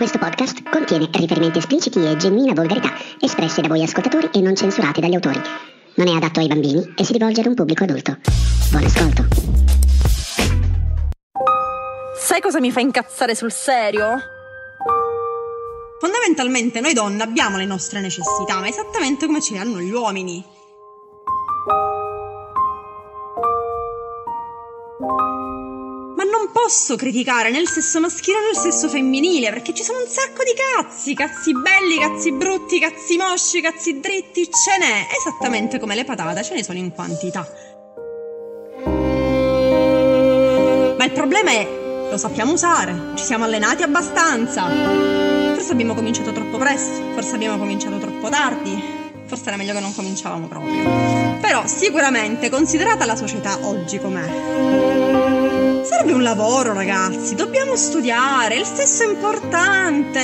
Questo podcast contiene riferimenti espliciti e genuina volgarità espresse da voi ascoltatori e non censurate dagli autori. Non è adatto ai bambini e si rivolge ad un pubblico adulto. Buon ascolto. Sai cosa mi fa incazzare sul serio? Fondamentalmente noi donne abbiamo le nostre necessità, ma esattamente come ce le hanno gli uomini. Posso criticare né il sesso maschile né il sesso femminile, perché ci sono un sacco di cazzi, cazzi belli, cazzi brutti, cazzi mosci, cazzi dritti, ce n'è, esattamente come le patate, ce ne sono in quantità. Ma il problema è, lo sappiamo usare, ci siamo allenati abbastanza. Forse abbiamo cominciato troppo presto, forse abbiamo cominciato troppo tardi, forse era meglio che non cominciavamo proprio. Però sicuramente, considerata la società oggi com'è, serve un lavoro ragazzi, dobbiamo studiare, il stesso è importante.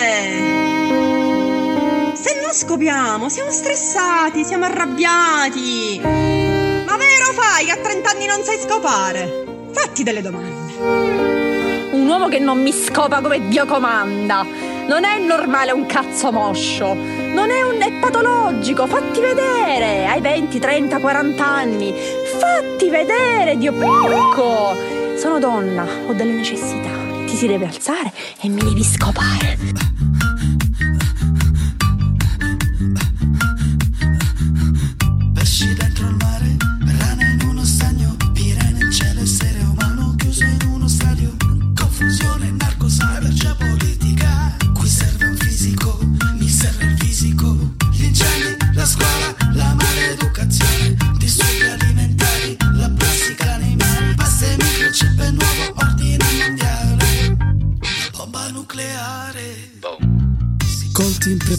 Se non scopiamo, siamo stressati, siamo arrabbiati. Ma vero fai che a 30 anni non sai scopare? Fatti delle domande. Un uomo che non mi scopa come Dio comanda. Non è normale un cazzo moscio. Non è un. è patologico. Fatti vedere. Hai 20, 30, 40 anni. Fatti vedere, Dio porco. Sono donna, ho delle necessità. Ti si deve alzare e mi devi scopare.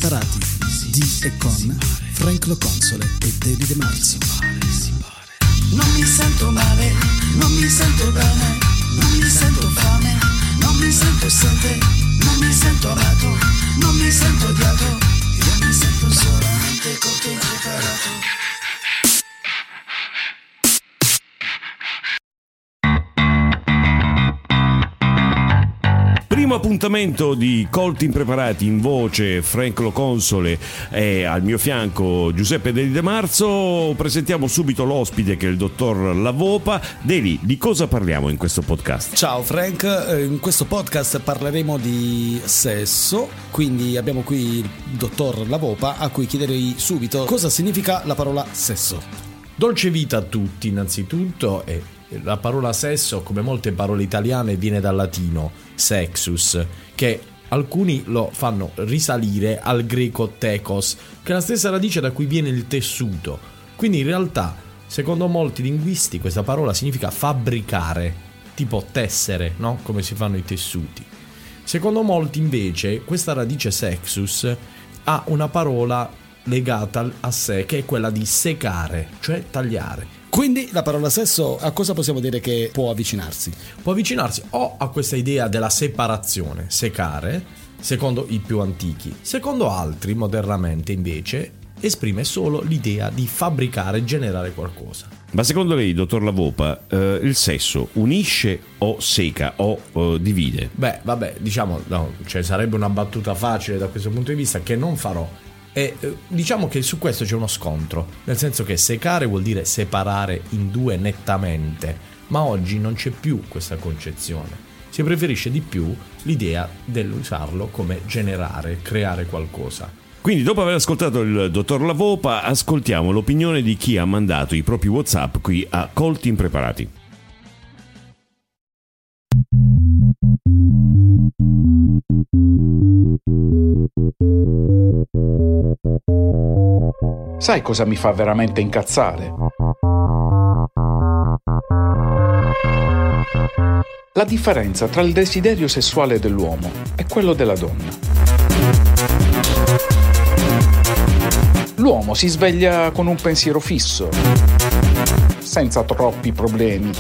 Impreparati di e con Frank Lo Console e Davide Marzo. Non mi sento male, non mi sento bene, non mi sento fame, non mi sento sete, non mi sento amato, non mi sento odiato, io mi sento solamente cotto impreparato. Primo appuntamento di Colti Impreparati in voce Frank Lo Console e al mio fianco Giuseppe Deli De Marzo. Presentiamo subito l'ospite che è il dottor Lavopa. Deli, di cosa parliamo in questo podcast? Ciao Frank, Eh, in questo podcast parleremo di sesso, quindi abbiamo qui il dottor Lavopa a cui chiederei subito cosa significa la parola sesso. Dolce vita a tutti innanzitutto e la parola sesso come molte parole italiane viene dal latino sexus che alcuni lo fanno risalire al greco tekos che è la stessa radice da cui viene il tessuto. Quindi in realtà secondo molti linguisti questa parola significa fabbricare tipo tessere no? come si fanno i tessuti. Secondo molti invece questa radice sexus ha una parola legata a sé che è quella di secare cioè tagliare Quindi la parola sesso a cosa possiamo dire che può avvicinarsi? può avvicinarsi o a questa idea della separazione, secare, secondo i più antichi, secondo altri modernamente invece esprime solo l'idea di fabbricare e generare qualcosa. Ma secondo lei, dottor Lavopa, eh, il sesso unisce o seca o eh, divide? Beh, vabbè, diciamo, no, cioè sarebbe una battuta facile da questo punto di vista che non farò. E eh, diciamo che su questo c'è uno scontro, nel senso che secare vuol dire separare in due nettamente, ma oggi non c'è più questa concezione. Si preferisce di più l'idea dell'usarlo come generare, creare qualcosa. Quindi, dopo aver ascoltato il dottor Lavopa, ascoltiamo l'opinione di chi ha mandato i propri WhatsApp qui a Colti Impreparati. Sai cosa mi fa veramente incazzare? La differenza tra il desiderio sessuale dell'uomo e quello della donna. L'uomo si sveglia con un pensiero fisso, senza troppi problemi.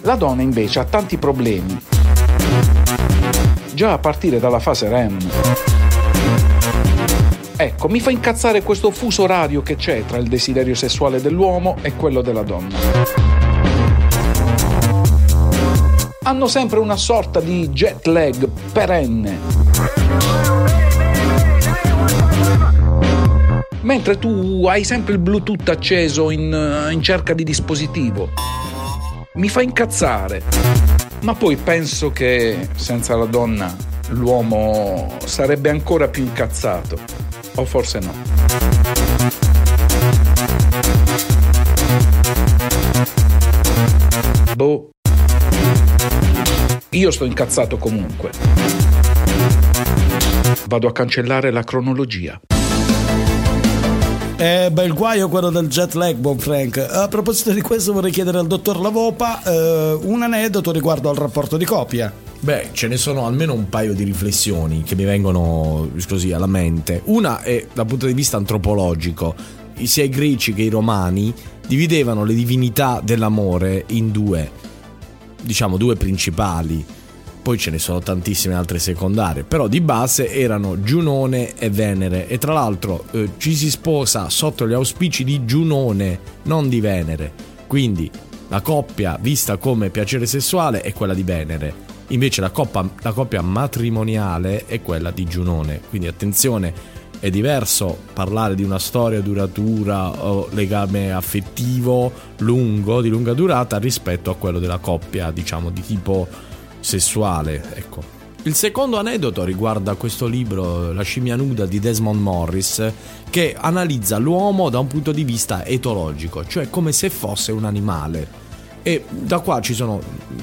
La donna invece ha tanti problemi, già a partire dalla fase REM. Ecco, mi fa incazzare questo fuso orario che c'è tra il desiderio sessuale dell'uomo e quello della donna. hanno sempre una sorta di jet lag perenne. Mentre tu hai sempre il Bluetooth acceso in, in cerca di dispositivo. Mi fa incazzare. Ma poi penso che senza la donna l'uomo sarebbe ancora più incazzato. O forse no. Boh. Io sto incazzato comunque. Vado a cancellare la cronologia. Eh, bel guaio quello del jet lag, buon Frank. A proposito di questo vorrei chiedere al dottor Lavopa eh, un aneddoto riguardo al rapporto di coppia. Beh, ce ne sono almeno un paio di riflessioni che mi vengono così alla mente. Una è dal punto di vista antropologico. Sia i greci che i romani dividevano le divinità dell'amore in due, diciamo due principali. Poi ce ne sono tantissime altre secondarie, però di base erano Giunone e Venere e tra l'altro eh, ci si sposa sotto gli auspici di Giunone, non di Venere. Quindi la coppia vista come piacere sessuale è quella di Venere. Invece la, coppa- la coppia matrimoniale è quella di Giunone. Quindi attenzione, è diverso parlare di una storia duratura o legame affettivo lungo, di lunga durata, rispetto a quello della coppia, diciamo, di tipo sessuale. Ecco. Il secondo aneddoto riguarda questo libro, La scimmia nuda di Desmond Morris, che analizza l'uomo da un punto di vista etologico, cioè come se fosse un animale. E da qua ci sono,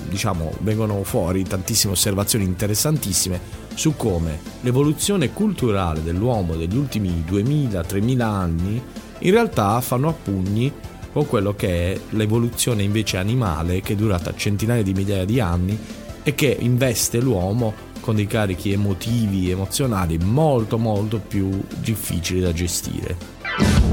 diciamo, vengono fuori tantissime osservazioni interessantissime su come l'evoluzione culturale dell'uomo degli ultimi 2000-3000 anni in realtà fanno a pugni con quello che è l'evoluzione invece animale che è durata centinaia di migliaia di anni e che investe l'uomo con dei carichi emotivi, emozionali molto molto più difficili da gestire.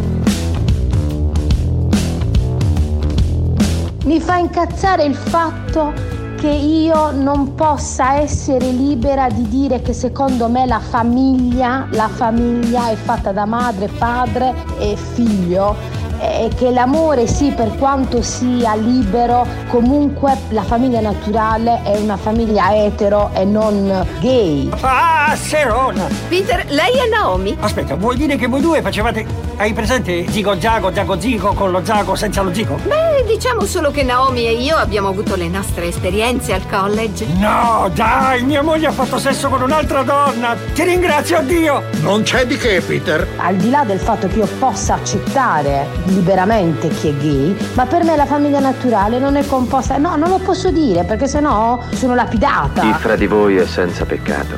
Mi fa incazzare il fatto che io non possa essere libera di dire che secondo me la famiglia, la famiglia è fatta da madre, padre e figlio e che l'amore sì per quanto sia libero comunque la famiglia naturale è una famiglia etero e non gay Ah, Serona! Peter, lei è Naomi? Aspetta, vuol dire che voi due facevate... Hai presente Zigo Zago, Zago Zigo con lo Zago senza lo Zigo? Beh, diciamo solo che Naomi e io abbiamo avuto le nostre esperienze al college. No, dai, mia moglie ha fatto sesso con un'altra donna! Ti ringrazio, Dio! Non c'è di che, Peter. al di là del fatto che io possa accettare liberamente chi è gay ma per me la famiglia naturale non è composta no non lo posso dire perché sennò sono lapidata Chi fra di voi è senza peccato?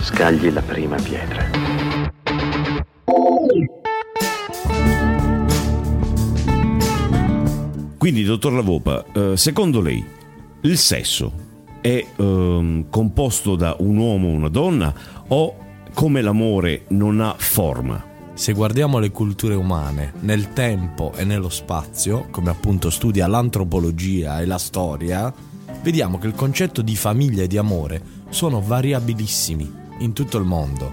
Scagli la prima pietra. Quindi, dottor Lavopa, eh, secondo lei il sesso è ehm, composto da un uomo o una donna o come l'amore non ha forma? Se guardiamo le culture umane nel tempo e nello spazio, come appunto studia l'antropologia e la storia, vediamo che il concetto di famiglia e di amore sono variabilissimi in tutto il mondo.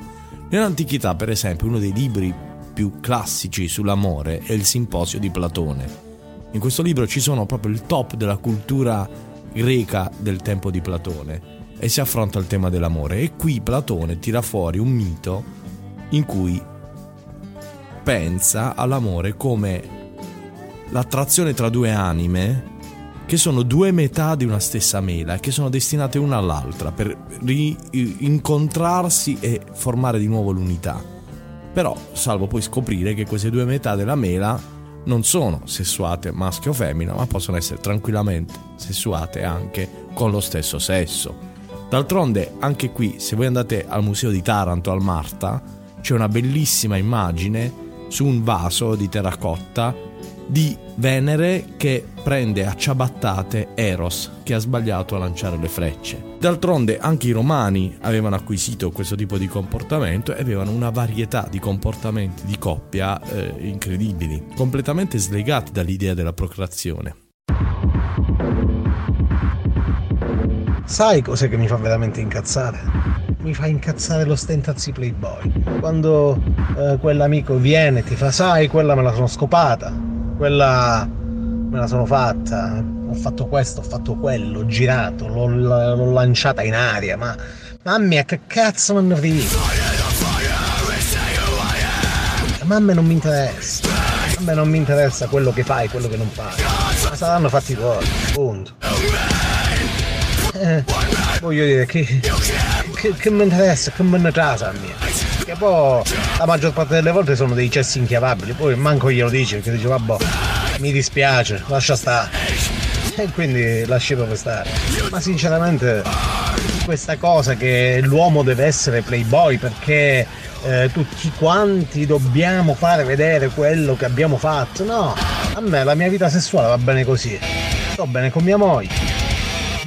Nell'antichità, per esempio, uno dei libri più classici sull'amore è il Simposio di Platone. In questo libro ci sono proprio il top della cultura greca del tempo di Platone e si affronta il tema dell'amore. E qui Platone tira fuori un mito in cui pensa all'amore come l'attrazione tra due anime che sono due metà di una stessa mela e che sono destinate una all'altra per ri- incontrarsi e formare di nuovo l'unità. Però, salvo poi scoprire che queste due metà della mela non sono sessuate maschio o femmina, ma possono essere tranquillamente sessuate anche con lo stesso sesso. D'altronde, anche qui, se voi andate al museo di Taranto al Marta, c'è una bellissima immagine su un vaso di terracotta di Venere che prende a ciabattate Eros che ha sbagliato a lanciare le frecce. D'altronde anche i romani avevano acquisito questo tipo di comportamento e avevano una varietà di comportamenti di coppia eh, incredibili, completamente slegati dall'idea della procreazione. Sai cos'è che mi fa veramente incazzare? Mi fa incazzare l'ostentazzi playboy. Quando eh, quell'amico viene e ti fa, sai, quella me la sono scopata, quella me la sono fatta. ho fatto questo, ho fatto quello, ho girato, l'ho, l'ho lanciata in aria, ma mamma mia, che cazzo mi hanno finito? Ma a me non mi interessa, a me non mi interessa quello che fai, quello che non fai, ma saranno fatti tuoi, punto. Eh, voglio dire che, che, che mi interessa, che ne trasa a me. Poi la maggior parte delle volte sono dei cessi inchiavabili, poi manco glielo dice perché dice vabbè mi dispiace, lascia stare. E quindi lasci proprio stare. Ma sinceramente questa cosa che l'uomo deve essere playboy perché eh, tutti quanti dobbiamo fare vedere quello che abbiamo fatto, no, a me la mia vita sessuale va bene così. Sto bene con mia moglie,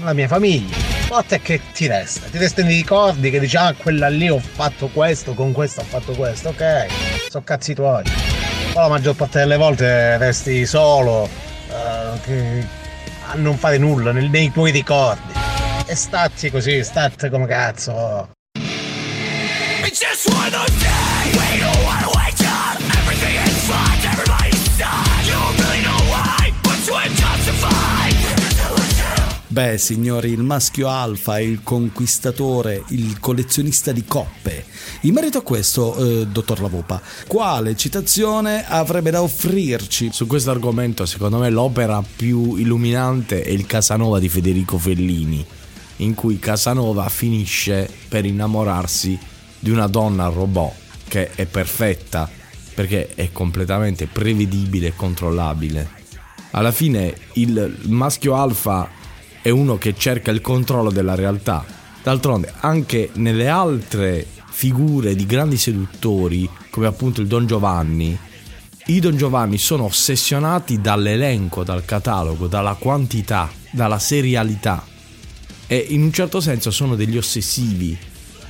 la mia famiglia. A te che ti resta? Ti restano i ricordi che dici, ah, quella lì ho fatto questo, con questo ho fatto questo, ok, so cazzi tuoi. Poi la maggior parte delle volte resti solo, eh, a non fare nulla nel- nei tuoi ricordi. E statti così, statti come cazzo. It's just one. Beh, signori, il maschio alfa, il conquistatore, il collezionista di coppe. In merito a questo, eh, dottor Lavopa, quale citazione avrebbe da offrirci? Su questo argomento, secondo me, l'opera più illuminante è il Casanova di Federico Fellini, in cui Casanova finisce per innamorarsi di una donna robot che è perfetta perché è completamente prevedibile e controllabile. Alla fine il maschio alfa è uno che cerca il controllo della realtà. D'altronde, anche nelle altre figure di grandi seduttori, come appunto il Don Giovanni, i Don Giovanni sono ossessionati dall'elenco, dal catalogo, dalla quantità, dalla serialità e in un certo senso sono degli ossessivi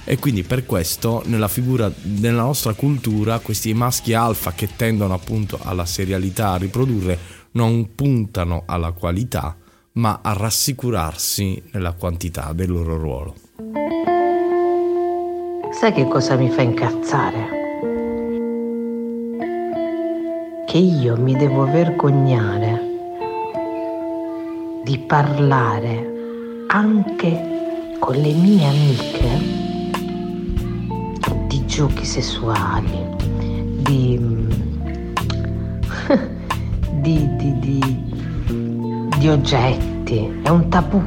e quindi per questo nella figura nella nostra cultura questi maschi alfa che tendono appunto alla serialità a riprodurre non puntano alla qualità ma a rassicurarsi nella quantità del loro ruolo. Sai che cosa mi fa incazzare? Che io mi devo vergognare di parlare anche con le mie amiche di giochi sessuali, di, di, di, di, di oggetti. È un tabù,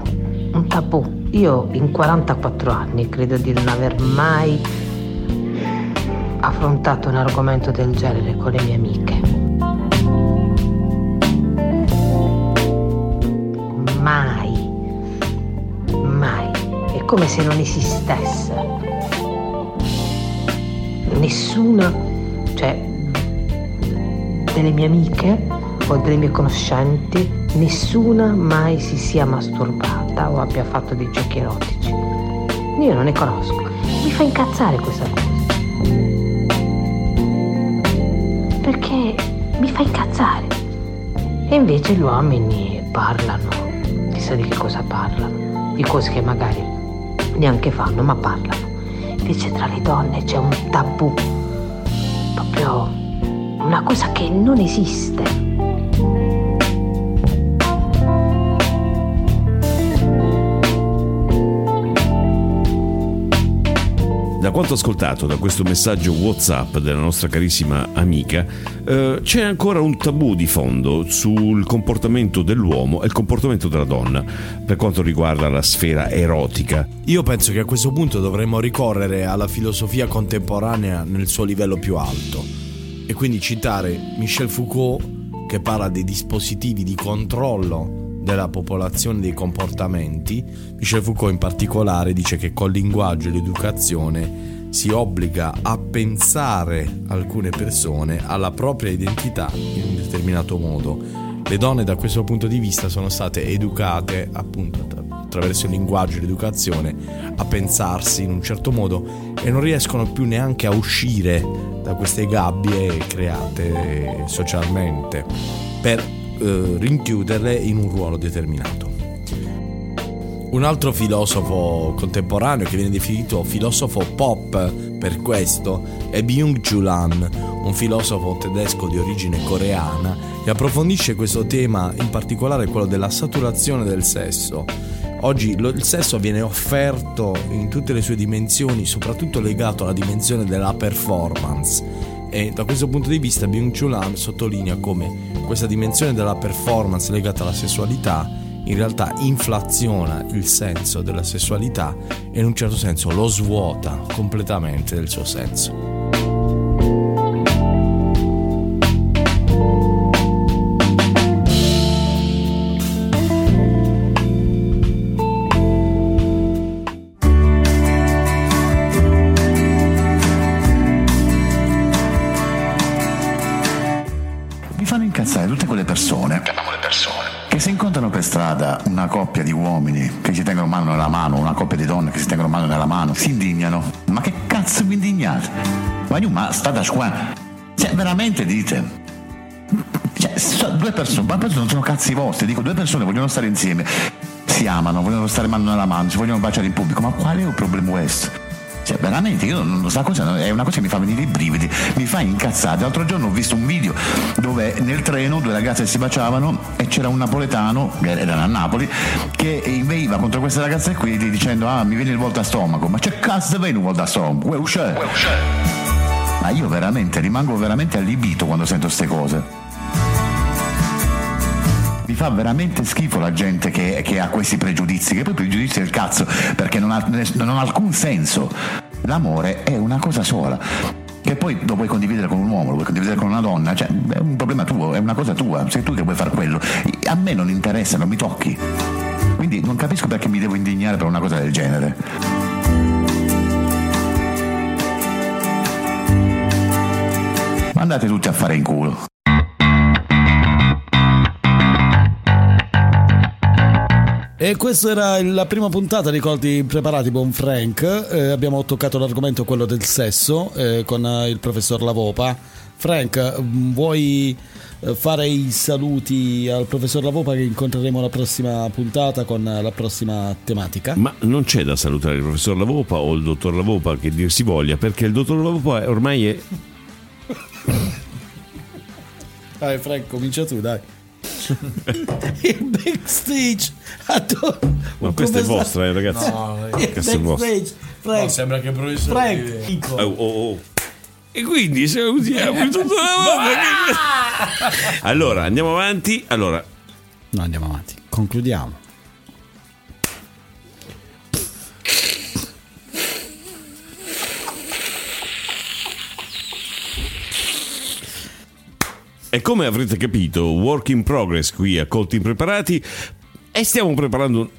un tabù. Io in 44 anni credo di non aver mai affrontato un argomento del genere con le mie amiche. Mai, mai. È come se non esistesse. Nessuna, cioè, delle mie amiche o delle mie conoscenti, nessuna mai si sia masturbata o abbia fatto dei giochi erotici. Io non ne conosco. Mi fa incazzare questa cosa. Perché mi fa incazzare. E invece gli uomini parlano, chissà di che cosa parlano, di cose che magari neanche fanno, ma parlano. Invece tra le donne c'è un tabù, proprio una cosa che non esiste. Da quanto ascoltato da questo messaggio WhatsApp della nostra carissima amica, eh, c'è ancora un tabù di fondo sul comportamento dell'uomo e il comportamento della donna per quanto riguarda la sfera erotica. Io penso che a questo punto dovremmo ricorrere alla filosofia contemporanea nel suo livello più alto e quindi citare Michel Foucault che parla dei dispositivi di controllo della popolazione dei comportamenti. Michel Foucault in particolare dice che col linguaggio e l'educazione si obbliga a pensare alcune persone alla propria identità in un determinato modo. Le donne da questo punto di vista sono state educate appunto attraverso il linguaggio e l'educazione a pensarsi in un certo modo e non riescono più neanche a uscire da queste gabbie create socialmente per eh, rinchiuderle in un ruolo determinato. Un altro filosofo contemporaneo che viene definito filosofo pop per questo è Byung-Chul Han, un filosofo tedesco di origine coreana che approfondisce questo tema, in particolare quello della saturazione del sesso. Oggi il sesso viene offerto in tutte le sue dimensioni, soprattutto legato alla dimensione della performance. E da questo punto di vista Byung-Chul Han sottolinea come questa dimensione della performance legata alla sessualità in realtà inflaziona il senso della sessualità e in un certo senso lo svuota completamente del suo senso. Una coppia di uomini che si tengono mano nella mano, una coppia di donne che si tengono mano nella mano, si indignano. Ma che cazzo vi indignate? Ma io, ma state a qua. Cioè, veramente dite. Cioè, so- due persone, ma poi non sono cazzi vostri, dico, due persone vogliono stare insieme, si amano, vogliono stare mano nella mano, si vogliono baciare in pubblico, ma qual è il problema questo? Cioè, veramente, io non, sta cosa è una cosa che mi fa venire i brividi, mi fa incazzare. L'altro giorno ho visto un video dove nel treno due ragazze si baciavano e c'era un napoletano, che era a Napoli, che inveiva contro queste ragazze qui dicendo ah mi viene il volta a stomaco, ma c'è cazzo viene un volta a stomaco? Uè, uscè. Ma io veramente rimango veramente allibito quando sento queste cose. Mi fa veramente schifo la gente che, che ha questi pregiudizi, che poi pregiudizi del cazzo, perché non ha, non ha alcun senso. L'amore è una cosa sola. Che poi lo puoi condividere con un uomo, lo puoi condividere con una donna, cioè è un problema tuo, è una cosa tua, sei tu che vuoi fare quello. A me non interessa, non mi tocchi. Quindi non capisco perché mi devo indignare per una cosa del genere. Andate tutti a fare in culo. E questa era la prima puntata di Colti Preparati Buon Frank. Eh, abbiamo toccato l'argomento quello del sesso eh, con eh, il professor Lavopa. Frank, mm, vuoi eh, fare i saluti al professor Lavopa che incontreremo la prossima puntata con eh, la prossima tematica? Ma non c'è da salutare il professor Lavopa o il dottor Lavopa che dir si voglia, perché il dottor Lavopa ormai è. Dai Frank, comincia tu, dai. il backstage attorno- Ma questa è vostra, eh, ragazzi. No, Il Questa è vostra. backstage, Frank. No, sembra che professore Frank. Oh, oh, oh. E quindi salutiamo Lavopa. che- Allora, andiamo avanti. Allora, No, andiamo avanti. Concludiamo. E come avrete capito, work in progress qui a Colti Impreparati e stiamo preparando un...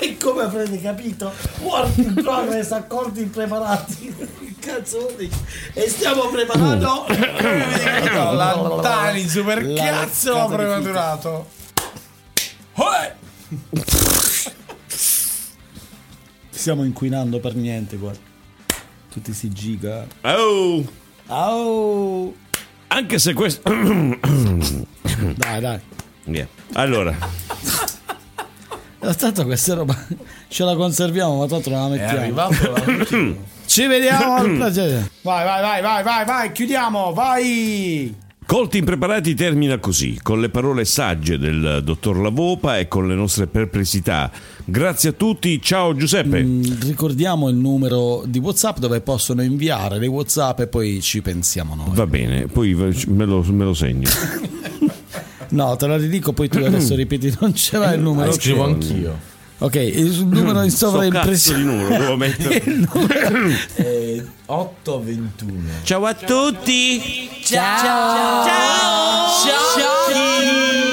E come avrete capito, work in progress, accordi impreparati. Che cazzo? E stiamo preparando. Lantani, super cazzo prematurato. Uè! Stiamo inquinando per niente qua. Tutti si giga. Oh! Oh! Anche se questo... Dai, dai. Yeah. Allora, Tanto questa roba ce la conserviamo, ma tanto non la mettiamo. Ci vediamo al prossimo. Vai, vai, vai, vai, vai, vai, chiudiamo, vai! Colti Impreparati termina così, con le parole sagge del dottor Lavopa e con le nostre perplessità. Grazie a tutti, ciao Giuseppe. Mm, ricordiamo il numero di WhatsApp dove possono inviare le WhatsApp e poi ci pensiamo noi. Va bene, poi me lo, me lo segno. No, te la ridico, poi tu adesso ripeti, non ce l'hai il numero. Lo scrivo anch'io. Ok, il numero in Sto cazzo di sovraimpressione. numero, devo mettere. Il numero- Eh, 821. Ciao a tutti! Ciao! Ciao! Pesci